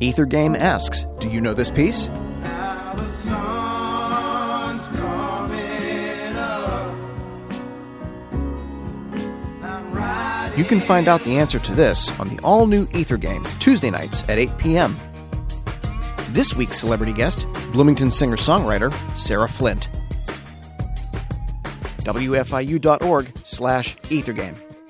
Ether Game asks, Do you know this piece? You can find out the answer to this on the all new Ether Game, Tuesday nights at 8 p.m. This week's celebrity guest, Bloomington singer songwriter Sarah Flint. WFIU.org slash Ethergame.